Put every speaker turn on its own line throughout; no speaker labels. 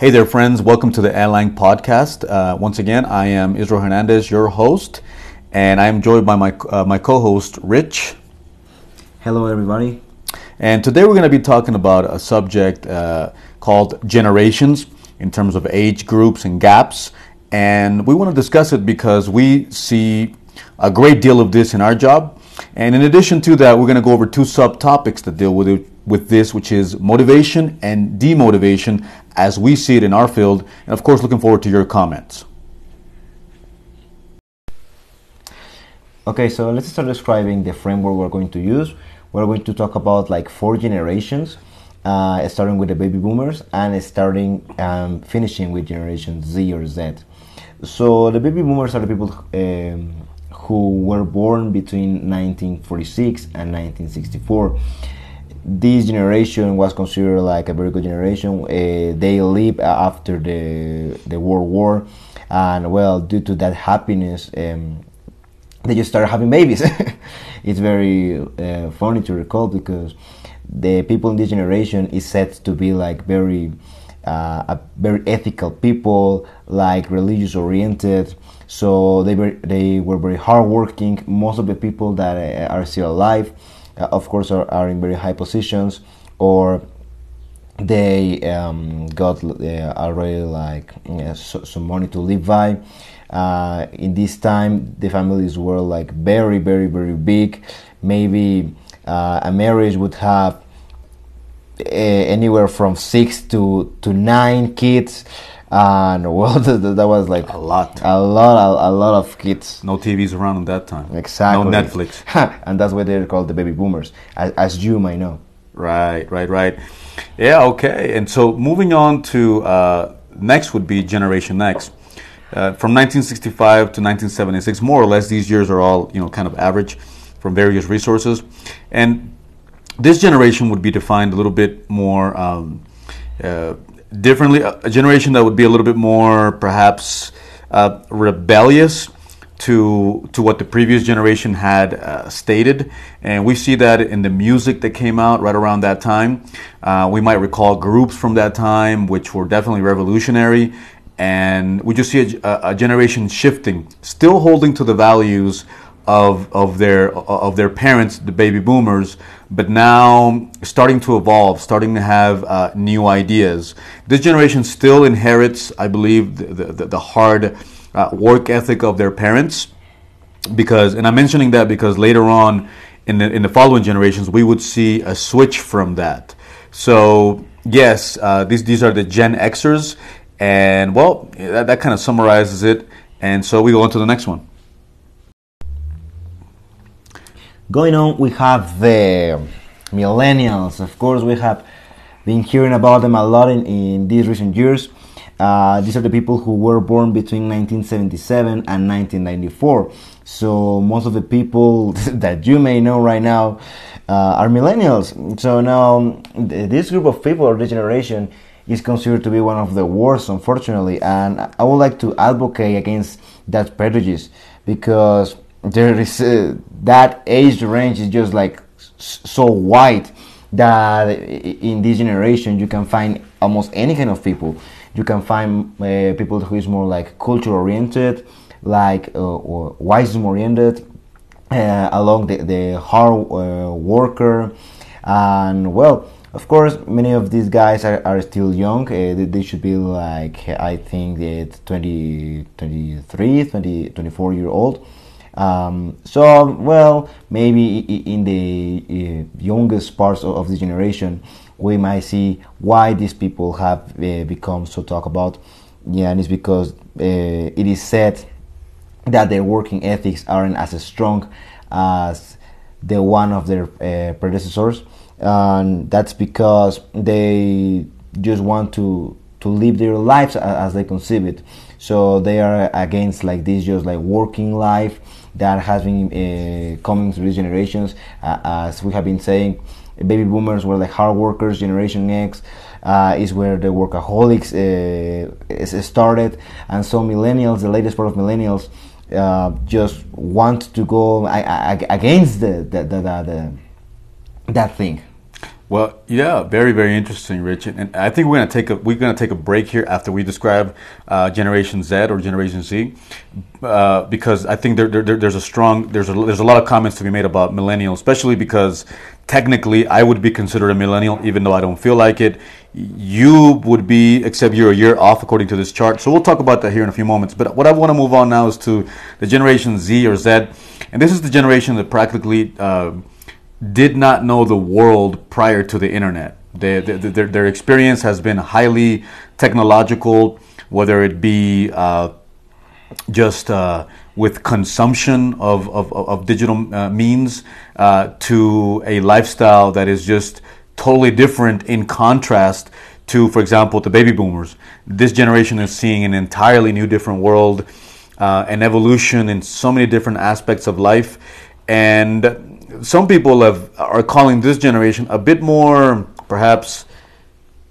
Hey there, friends. Welcome to the Airline Podcast. Uh, once again, I am Israel Hernandez, your host, and I am joined by my, uh, my co host, Rich.
Hello, everybody.
And today we're going to be talking about a subject uh, called generations in terms of age groups and gaps. And we want to discuss it because we see a great deal of this in our job. And in addition to that, we're going to go over two subtopics that deal with it, with this, which is motivation and demotivation as we see it in our field. And of course, looking forward to your comments.
Okay, so let's start describing the framework we're going to use. We're going to talk about like four generations, uh, starting with the baby boomers and starting um, finishing with generation Z or Z. So the baby boomers are the people um, who were born between 1946 and 1964 this generation was considered like a very good generation. Uh, they lived after the the World War, and well, due to that happiness, um, they just started having babies. it's very uh, funny to recall because the people in this generation is said to be like very uh, very ethical people, like religious oriented. So they were they were very hardworking. Most of the people that uh, are still alive of course, are, are in very high positions or they um, got uh, already like so, some money to live by. Uh, in this time, the families were like very, very, very big. Maybe uh, a marriage would have uh, anywhere from six to to nine kids and well, that, was like
a lot,
a lot, a, a, lot of kids.
No TVs around at that time.
Exactly.
No Netflix.
and that's why they're called the baby boomers, as, as, you might know.
Right, right, right. Yeah, okay. And so moving on to uh, next would be Generation X. Uh, from 1965 to 1976, more or less, these years are all you know kind of average from various resources, and this generation would be defined a little bit more. Um, uh, differently, a generation that would be a little bit more perhaps uh, rebellious to to what the previous generation had uh, stated, and we see that in the music that came out right around that time. Uh, we might recall groups from that time which were definitely revolutionary, and we just see a, a generation shifting, still holding to the values of of their of their parents, the baby boomers, but now starting to evolve, starting to have uh, new ideas. This generation still inherits, I believe, the the, the hard uh, work ethic of their parents, because, and I'm mentioning that because later on in the in the following generations we would see a switch from that. So yes, uh, these these are the Gen Xers, and well, that, that kind of summarizes it. And so we go on to the next one.
Going on, we have the millennials. Of course, we have been hearing about them a lot in, in these recent years. Uh, these are the people who were born between 1977 and 1994. So most of the people that you may know right now uh, are millennials. So now this group of people or this generation is considered to be one of the worst, unfortunately. And I would like to advocate against that prejudice because there is uh, that age range is just like so wide that in this generation you can find almost any kind of people. You can find uh, people who is more like culture oriented like uh, or wisdom oriented uh, along the, the hard uh, worker. And well of course many of these guys are, are still young. Uh, they, should be like i think 20 23 20 24 year old um, so, well, maybe in the uh, youngest parts of, the generation, we might see why these people have uh, become so talk about. Yeah, and it's because uh, it is said that their working ethics aren't as strong as the one of their uh, predecessors, and that's because they just want to to live their lives as they conceive it. So they are against like this, just like working life that has been uh, coming through these generations. Uh, as we have been saying, baby boomers were like hard workers. Generation X uh, is where the workaholics started, and so millennials, the latest part of millennials, just want to go against the, the, the, the, that thing.
Well, yeah, very, very interesting, Rich. And I think we're gonna take a we're gonna take a break here after we describe uh, Generation Z or Generation Z, uh, because I think there, there, there's a strong there's a there's a lot of comments to be made about millennials, especially because technically I would be considered a millennial, even though I don't feel like it. You would be, except you're a year off according to this chart. So we'll talk about that here in a few moments. But what I want to move on now is to the Generation Z or Z, and this is the generation that practically. Uh, did not know the world prior to the internet. They, they, their, their experience has been highly technological, whether it be uh, just uh, with consumption of, of, of digital uh, means uh, to a lifestyle that is just totally different in contrast to, for example, the baby boomers. This generation is seeing an entirely new, different world, uh, an evolution in so many different aspects of life. And some people have are calling this generation a bit more perhaps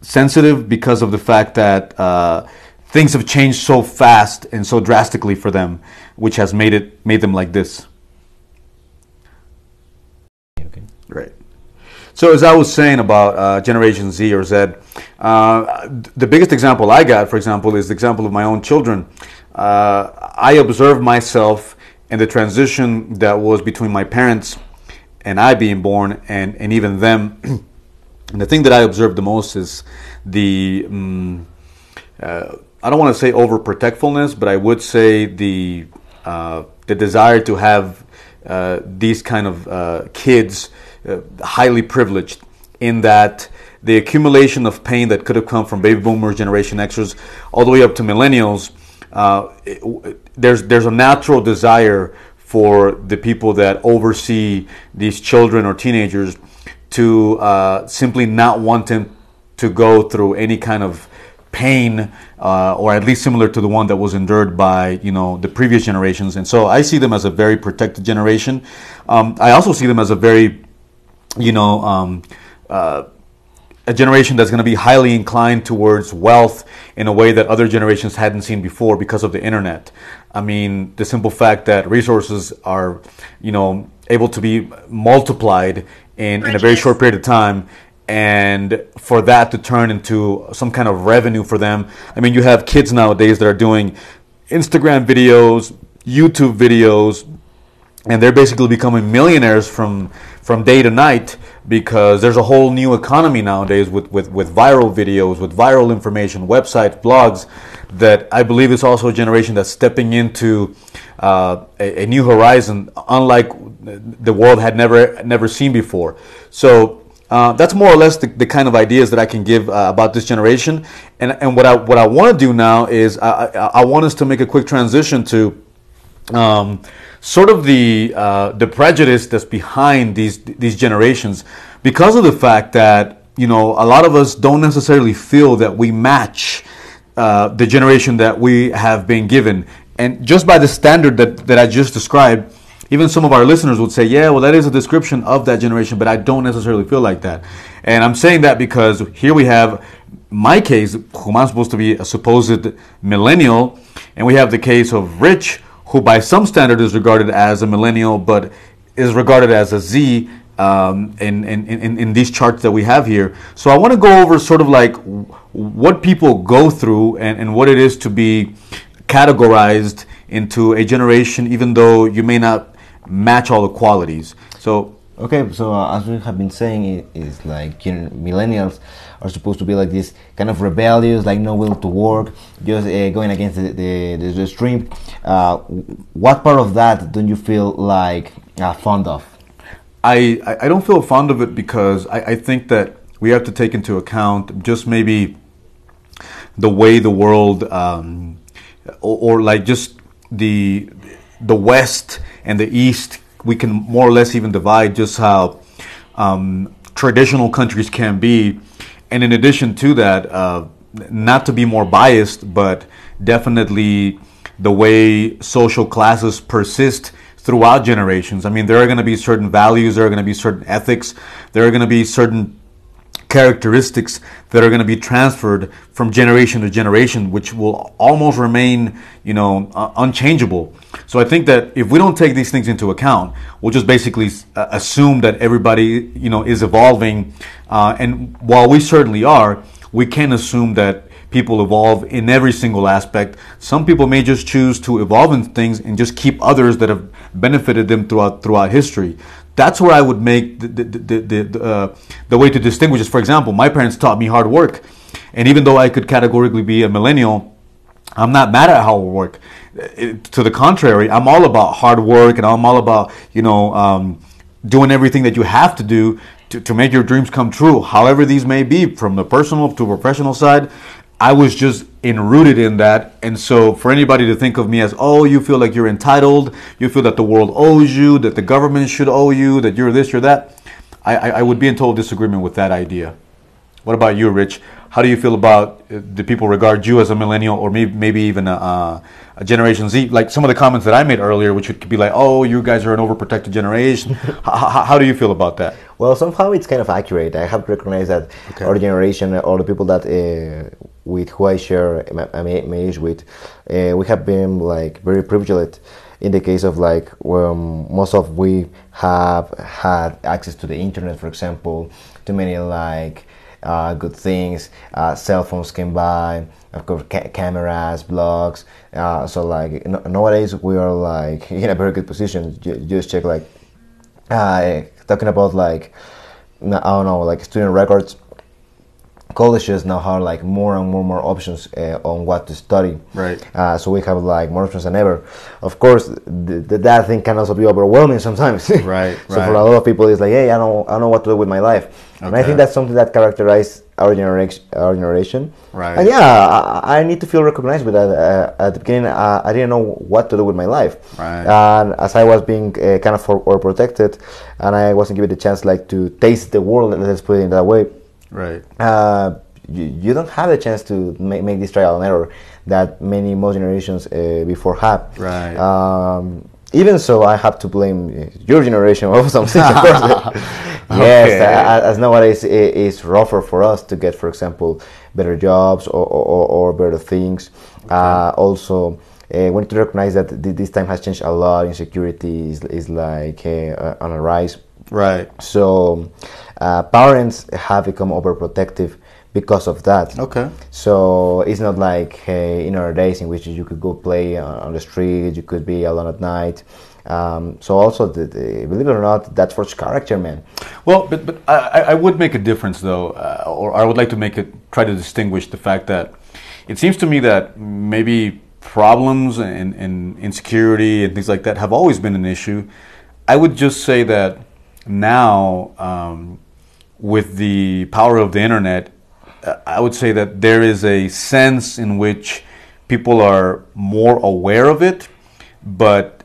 sensitive because of the fact that uh, things have changed so fast and so drastically for them, which has made it made them like this. Okay. Right. So as I was saying about uh, Generation Z or Z, uh, the biggest example I got, for example, is the example of my own children. Uh, I observed myself in the transition that was between my parents and I being born, and, and even them. and the thing that I observed the most is the, um, uh, I don't want to say overprotectfulness, but I would say the, uh, the desire to have uh, these kind of uh, kids uh, highly privileged in that the accumulation of pain that could have come from baby boomers, Generation Xers, all the way up to millennials, uh, it, there's, there's a natural desire for the people that oversee these children or teenagers to uh, simply not want them to go through any kind of pain uh, or at least similar to the one that was endured by you know the previous generations. And so i see them as a very protected generation. Um, i also see them as a very you know um, uh, a generation that's going to be highly inclined towards wealth in a way that other generations hadn't seen before because of the internet. I mean, the simple fact that resources are, you know, able to be multiplied in, in a very short period of time and for that to turn into some kind of revenue for them. I mean, you have kids nowadays that are doing Instagram videos, YouTube videos, and they're basically becoming millionaires from from day to night because there's a whole new economy nowadays with, with, with viral videos, with viral information, websites, blogs, that I believe is also a generation that's stepping into uh, a, a, new horizon, unlike the world had never never seen before. So uh, that's more or less the, the, kind of ideas that I can give uh, about this generation. And, and what I what I want to do now is I, I, I, want us to make a quick transition to. Um, sort of the uh, the prejudice that's behind these these generations because of the fact that you know a lot of us don't necessarily feel that we match uh, the generation that we have been given. And just by the standard that, that I just described even some of our listeners would say yeah well that is a description of that generation but I don't necessarily feel like that. And I'm saying that because here we have my case whom I'm supposed to be a supposed millennial and we have the case of Rich who by some standard is regarded as a millennial, but is regarded as a Z um, in, in, in, in, these charts that we have here. So I want to go over sort of like what people go through and, and what it is to be categorized into a generation, even though you may not match all the qualities. So
Okay, so uh, as we have been saying, it is like you know, millennials are supposed to be like this kind of rebellious, like no will to work, just uh, going against the, the, the stream. Uh, what part of that don't you feel like uh, fond of?
I, I don't feel fond of it because I, I think that we have to take into account just maybe the way the world, um, or, or like just the the West and the East we can more or less even divide just how um, traditional countries can be. And in addition to that, uh, not to be more biased, but definitely the way social classes persist throughout generations. I mean, there are going to be certain values, there are going to be certain ethics, there are going to be certain characteristics that are going to be transferred from generation to generation, which will almost remain, you know, uh, unchangeable. So I think that if we don't take these things into account, we'll just basically uh, assume that everybody, you know, is evolving. Uh, and while we certainly are, we can't assume that people evolve in every single aspect. Some people may just choose to evolve in things and just keep others that have benefited them throughout throughout history. That's where I would make the the the, the, uh, the way to distinguish is. For example, my parents taught me hard work, and even though I could categorically be a millennial, I'm not mad at hard work. It, to the contrary, I'm all about hard work, and I'm all about you know um, doing everything that you have to do to, to make your dreams come true, however these may be, from the personal to professional side. I was just enrooted in that. And so for anybody to think of me as, oh, you feel like you're entitled, you feel that the world owes you, that the government should owe you, that you're this, you're that, I, I, I would be in total disagreement with that idea. What about you, Rich? How do you feel about uh, do people regard you as a millennial or maybe, maybe even a, a, Generation Z? Like some of the comments that I made earlier, which could be like, oh, you guys are an overprotected generation. how, how, do you feel about that?
Well, somehow it's kind of accurate. I have to recognize that okay. our generation, or the people that uh, with who I share my, age with, uh, we have been like very privileged in the case of like um, most of we have had access to the internet for example too many like uh, good things uh, cell phones can buy of course ca- cameras blogs uh, so like nowadays we are like in a very good position. Just check like uh, talking about like I don't know like student records colleges now have like more and more and more options uh, on what to study.
Right.
Uh, so we have like more options than ever. Of course, th- th- that thing can also be overwhelming sometimes.
right.
so
right.
for a lot of people, it's like, hey, I don't, I don't know what to do with my life. Okay. And I think that's something that characterizes our generation. Our generation.
Right.
And yeah, I, I need to feel recognized with that. Uh, at the beginning, uh, I didn't know what to do with my life.
Right.
And as I was being uh, kind of for, or protected, and I wasn't given the chance like to taste the world. Let's put it in that way
Right.
Uh, you, you, don't have the chance to make, make this trial and error that many most generations uh, before had.
Right.
Um, even so, I have to blame your generation of some things. Of course. yes, okay. uh, as nowadays it is rougher for us to get, for example, better jobs or, or, or better things. Okay. Uh, also, uh, we need to recognize that th- this time has changed a lot. Insecurity is, is like uh, on a rise.
Right.
So uh, parents have become overprotective because of that.
Okay.
So it's not like hey, in our days in which you could go play on the street, you could be alone at night. Um, so also, the, the, believe it or not, that forged character, man.
Well, but but I, I would make a difference though, uh, or I would like to make it try to distinguish the fact that it seems to me that maybe problems and, and insecurity and things like that have always been an issue. I would just say that now. Um, with the power of the internet, I would say that there is a sense in which people are more aware of it, but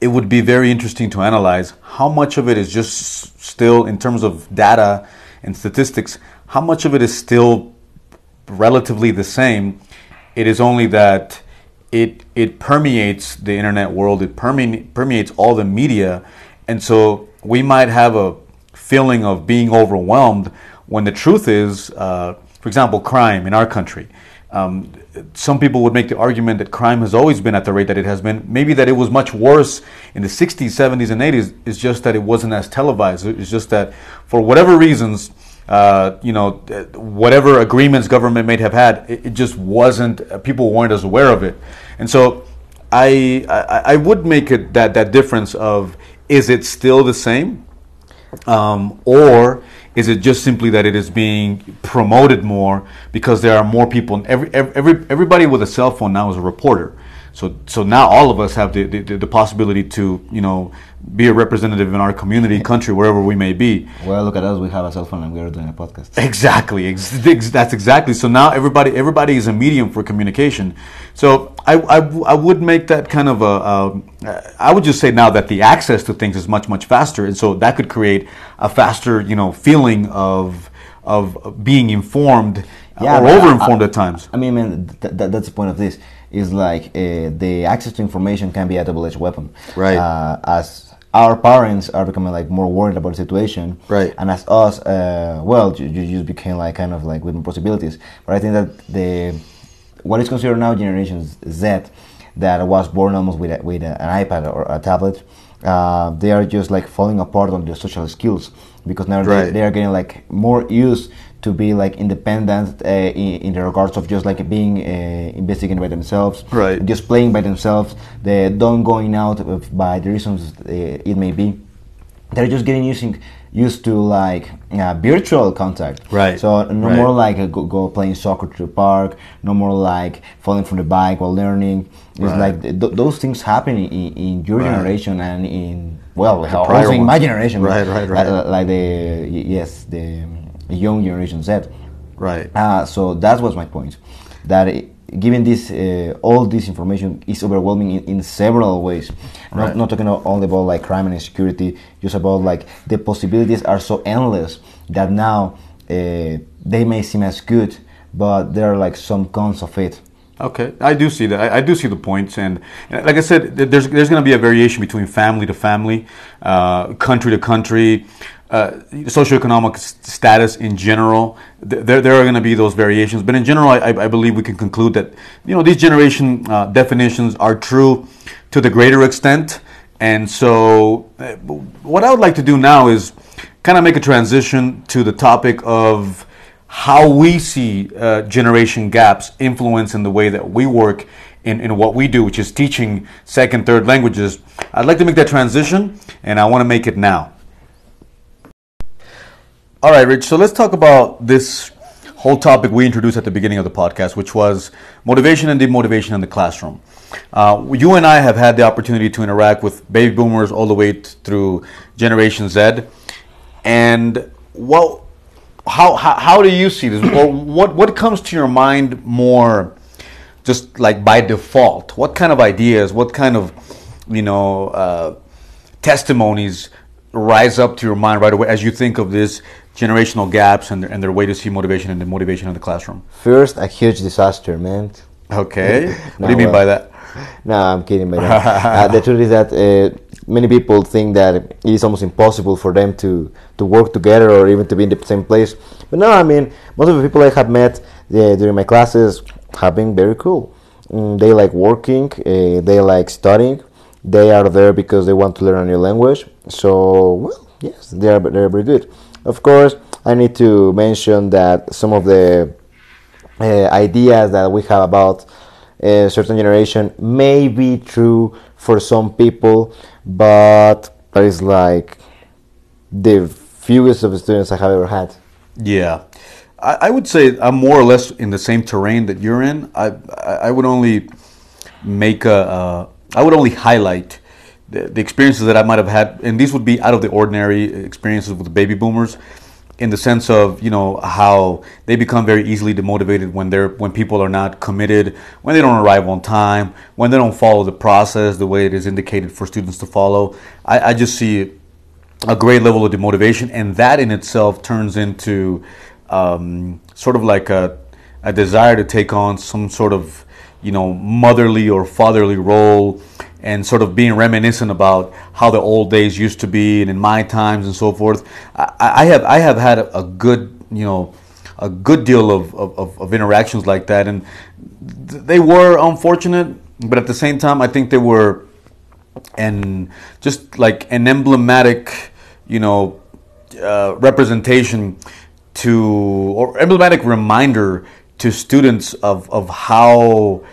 it would be very interesting to analyze how much of it is just still, in terms of data and statistics, how much of it is still relatively the same. It is only that it it permeates the internet world. It perme- permeates all the media, and so we might have a feeling of being overwhelmed when the truth is, uh, for example, crime in our country. Um, some people would make the argument that crime has always been at the rate that it has been. Maybe that it was much worse in the 60s, 70s, and 80s. It's just that it wasn't as televised. It's just that for whatever reasons, uh, you know, whatever agreements government may have had, it, it just wasn't. Uh, people weren't as aware of it, and so I, I, I would make it that that difference of is it still the same? Um, or is it just simply that it is being promoted more because there are more people? Every, every, everybody with a cell phone now is a reporter. So, so now all of us have the, the, the, possibility to, you know, be a representative in our community, country, wherever we may be.
Well, look at us. We have a cell phone and we are doing a podcast.
Exactly. That's exactly. So now everybody, everybody is a medium for communication. So I, I, I would make that kind of a, a, I would just say now that the access to things is much, much faster. And so that could create a faster, you know, feeling of, of being informed yeah, or over-informed at times.
I mean, man, th- th- that's the point of this is like uh, the access to information can be a double-edged weapon.
Right.
Uh, as our parents are becoming like more worried about the situation,
Right.
And as us, uh, well, you, you just became like kind of like with possibilities. But I think that the what is considered now Generation Z, that was born almost with a, with a, an iPad or a tablet, uh, they are just like falling apart on their social skills because now
Right.
they, they are getting like more used to be like independent uh, in, in the regards of just like being uh, investigating by themselves,
Right.
just playing by themselves. They don't going out by the reasons uh, it may be. They're just getting using used to like uh, virtual contact.
Right.
So no
Right.
more like uh, go, go playing soccer to the park. No more like falling from the bike while learning. It's
Right.
like th- th- those things happen in, in your
Right.
generation and in well, also in my generation.
Right, right, right.
Like, like the yes the young generation Z.
Right.
Uh, so that was my point. That i given this, uh, all this information is overwhelming in, in several ways. Not,
Right.
not talking only about like crime and insecurity, just about like the possibilities are so endless that now uh, they may seem as good, but there are like some cons of it.
Okay, I do see that. I, I do see the points, and, and like I said, there's there's going to be a variation between family to family, uh, country to country, uh, socioeconomic status in general. Th- there there are going to be those variations, but in general, I, I I believe we can conclude that you know these generation uh, definitions are true to the greater extent, and so uh, what I would like to do now is kind of make a transition to the topic of how we see uh, generation gaps influence in the way that we work in, in what we do, which is teaching second, third languages. I'd like to make that transition, and I want to make it now. All right, Rich. So let's talk about this whole topic we introduced at the beginning of the podcast, which was motivation and demotivation in the classroom. Uh, you and I have had the opportunity to interact with baby boomers all the way t- through Generation Z, and what, how, how, how do you see this? Or what, what comes to your mind more, just like by default? What kind of ideas? What kind of, you know, uh, testimonies rise up to your mind right away as you think of this generational gaps and their, and their way to see motivation and the motivation in the classroom?
First, a huge disaster, man.
Okay. What do you mean
well,
by that?
No, I'm kidding. But uh, the truth is that uh, many people think that it is almost impossible for them to, to work together or even to be in the same place. But no, I mean, most of the people I have met uh, during my classes have been very cool. Mm, they like working, uh, they like studying, they are there because they want to learn a new language. So, well, yes, they are, they are very good. Of course, I need to mention that some of the uh, ideas that we have about a certain generation may be true for some people, but that is like the fewest of the students I have ever had.
Yeah, I, would say I'm more or less in the same terrain that you're in. I I would only make a uh, I would only highlight the, the experiences that I might have had, and these would be out of the ordinary experiences with the baby boomers, in the sense of you know how they become very easily demotivated when they're when people are not committed, when they don't arrive on time, when they don't follow the process the way it is indicated for students to follow. I, I just see a great level of demotivation, and that in itself turns into um, sort of like a, a desire to take on some sort of you know motherly or fatherly role, and sort of being reminiscent about how the old days used to be, and in my times and so forth. I, I have I have had a, good you know a good deal of, of, of- interactions like that, and th- they were unfortunate, but at the same time, I think they were and just like an emblematic, you know, uh, representation to or emblematic reminder to students of of how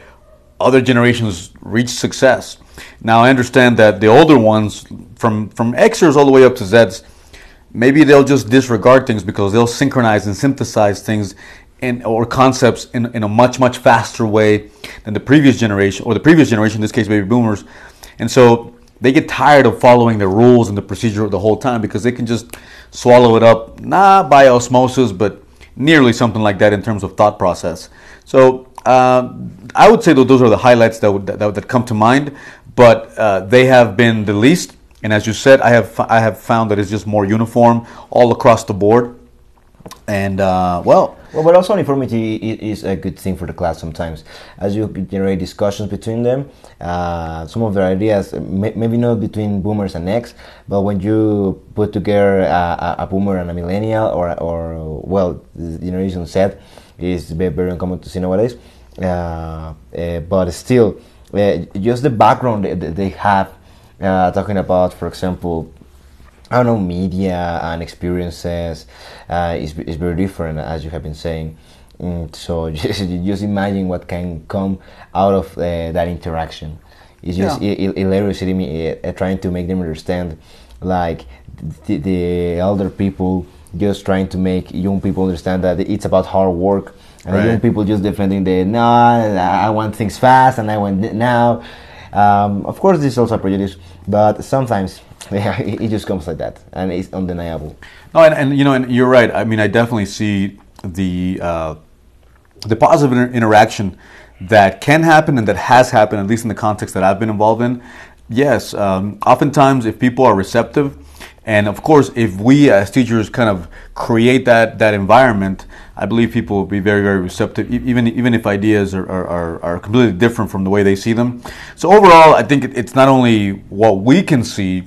other generations reach success. Now I understand that the older ones, from from Xers all the way up to Zs, maybe they'll just disregard things because they'll synchronize and synthesize things in, or concepts in, in a much much faster way than the previous generation or the previous generation in this case baby boomers and so they get tired of following the rules and the procedure the whole time because they can just swallow it up not by osmosis but nearly something like that in terms of thought process so uh, i would say that those are the highlights that would that, that come to mind but uh, they have been the least and as you said, I have I have found that it's just more uniform all across the board. And uh, well,
Well, but also uniformity is a good thing for the class sometimes, as you generate discussions between them. Uh, some of their ideas, maybe not between boomers and X, but when you put together a, a boomer and a millennial, or, or well, the generation Z, is very, uncommon to see nowadays. Uh, uh, but still, uh, just the background that they have, uh, talking about, for example, I don't know, media and experiences uh, is, is very different, as you have been saying. Mm, so just, just imagine what can come out of uh, that interaction. It's just yeah. hilarious me uh, trying to make them understand, like the, the, elder people just trying to make young people understand that it's about hard work, and right. young people just defending the no, I want things fast and I want now. Um, of course, this is also a prejudice, but sometimes yeah, it, just comes like that, and it's undeniable.
No, and, and you know, and you're right. I mean, I definitely see the uh, the positive inter- interaction that can happen and that has happened, at least in the context that I've been involved in. Yes, um, oftentimes if people are receptive, and of course, if we as teachers kind of create that that environment, I believe people will be very, very receptive, even even if ideas are, are, are completely different from the way they see them. So overall, I think it's not only what we can see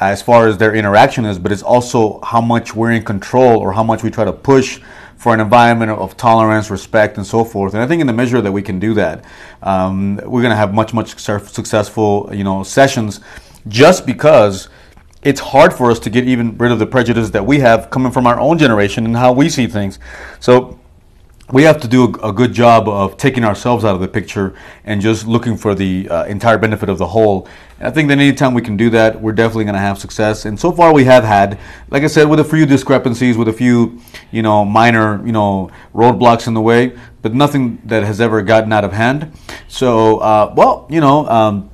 as far as their interaction is, but it's also how much we're in control or how much we try to push for an environment of tolerance, respect, and so forth. And I think in the measure that we can do that, um, we're going to have much, much successful, you know, sessions, just because it's hard for us to get even rid of the prejudice that we have coming from our own generation and how we see things. So we have to do a, a, good job of taking ourselves out of the picture and just looking for the uh, entire benefit of the whole. And I think that anytime we can do that, we're definitely going to have success. And so far, we have had, like I said, with a few discrepancies, with a few, you know, minor, you know, roadblocks in the way, but nothing that has ever gotten out of hand. So, uh, well, you know, um,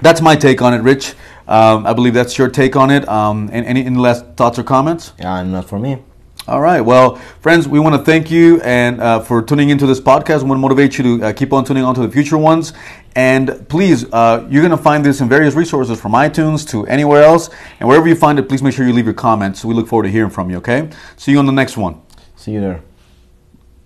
that's my take on it, Rich. Um, I believe that's your take on it. Um, any, any last thoughts or comments?
Yeah, not for me.
All right. Well, friends, we want to thank you and uh, for tuning into this podcast. We want to motivate you to uh, keep on tuning on to the future ones. And please, uh, you're going to find this in various resources from iTunes to anywhere else. And wherever you find it, please make sure you leave your comments. We look forward to hearing from you, okay? See you on the next one.
See you there.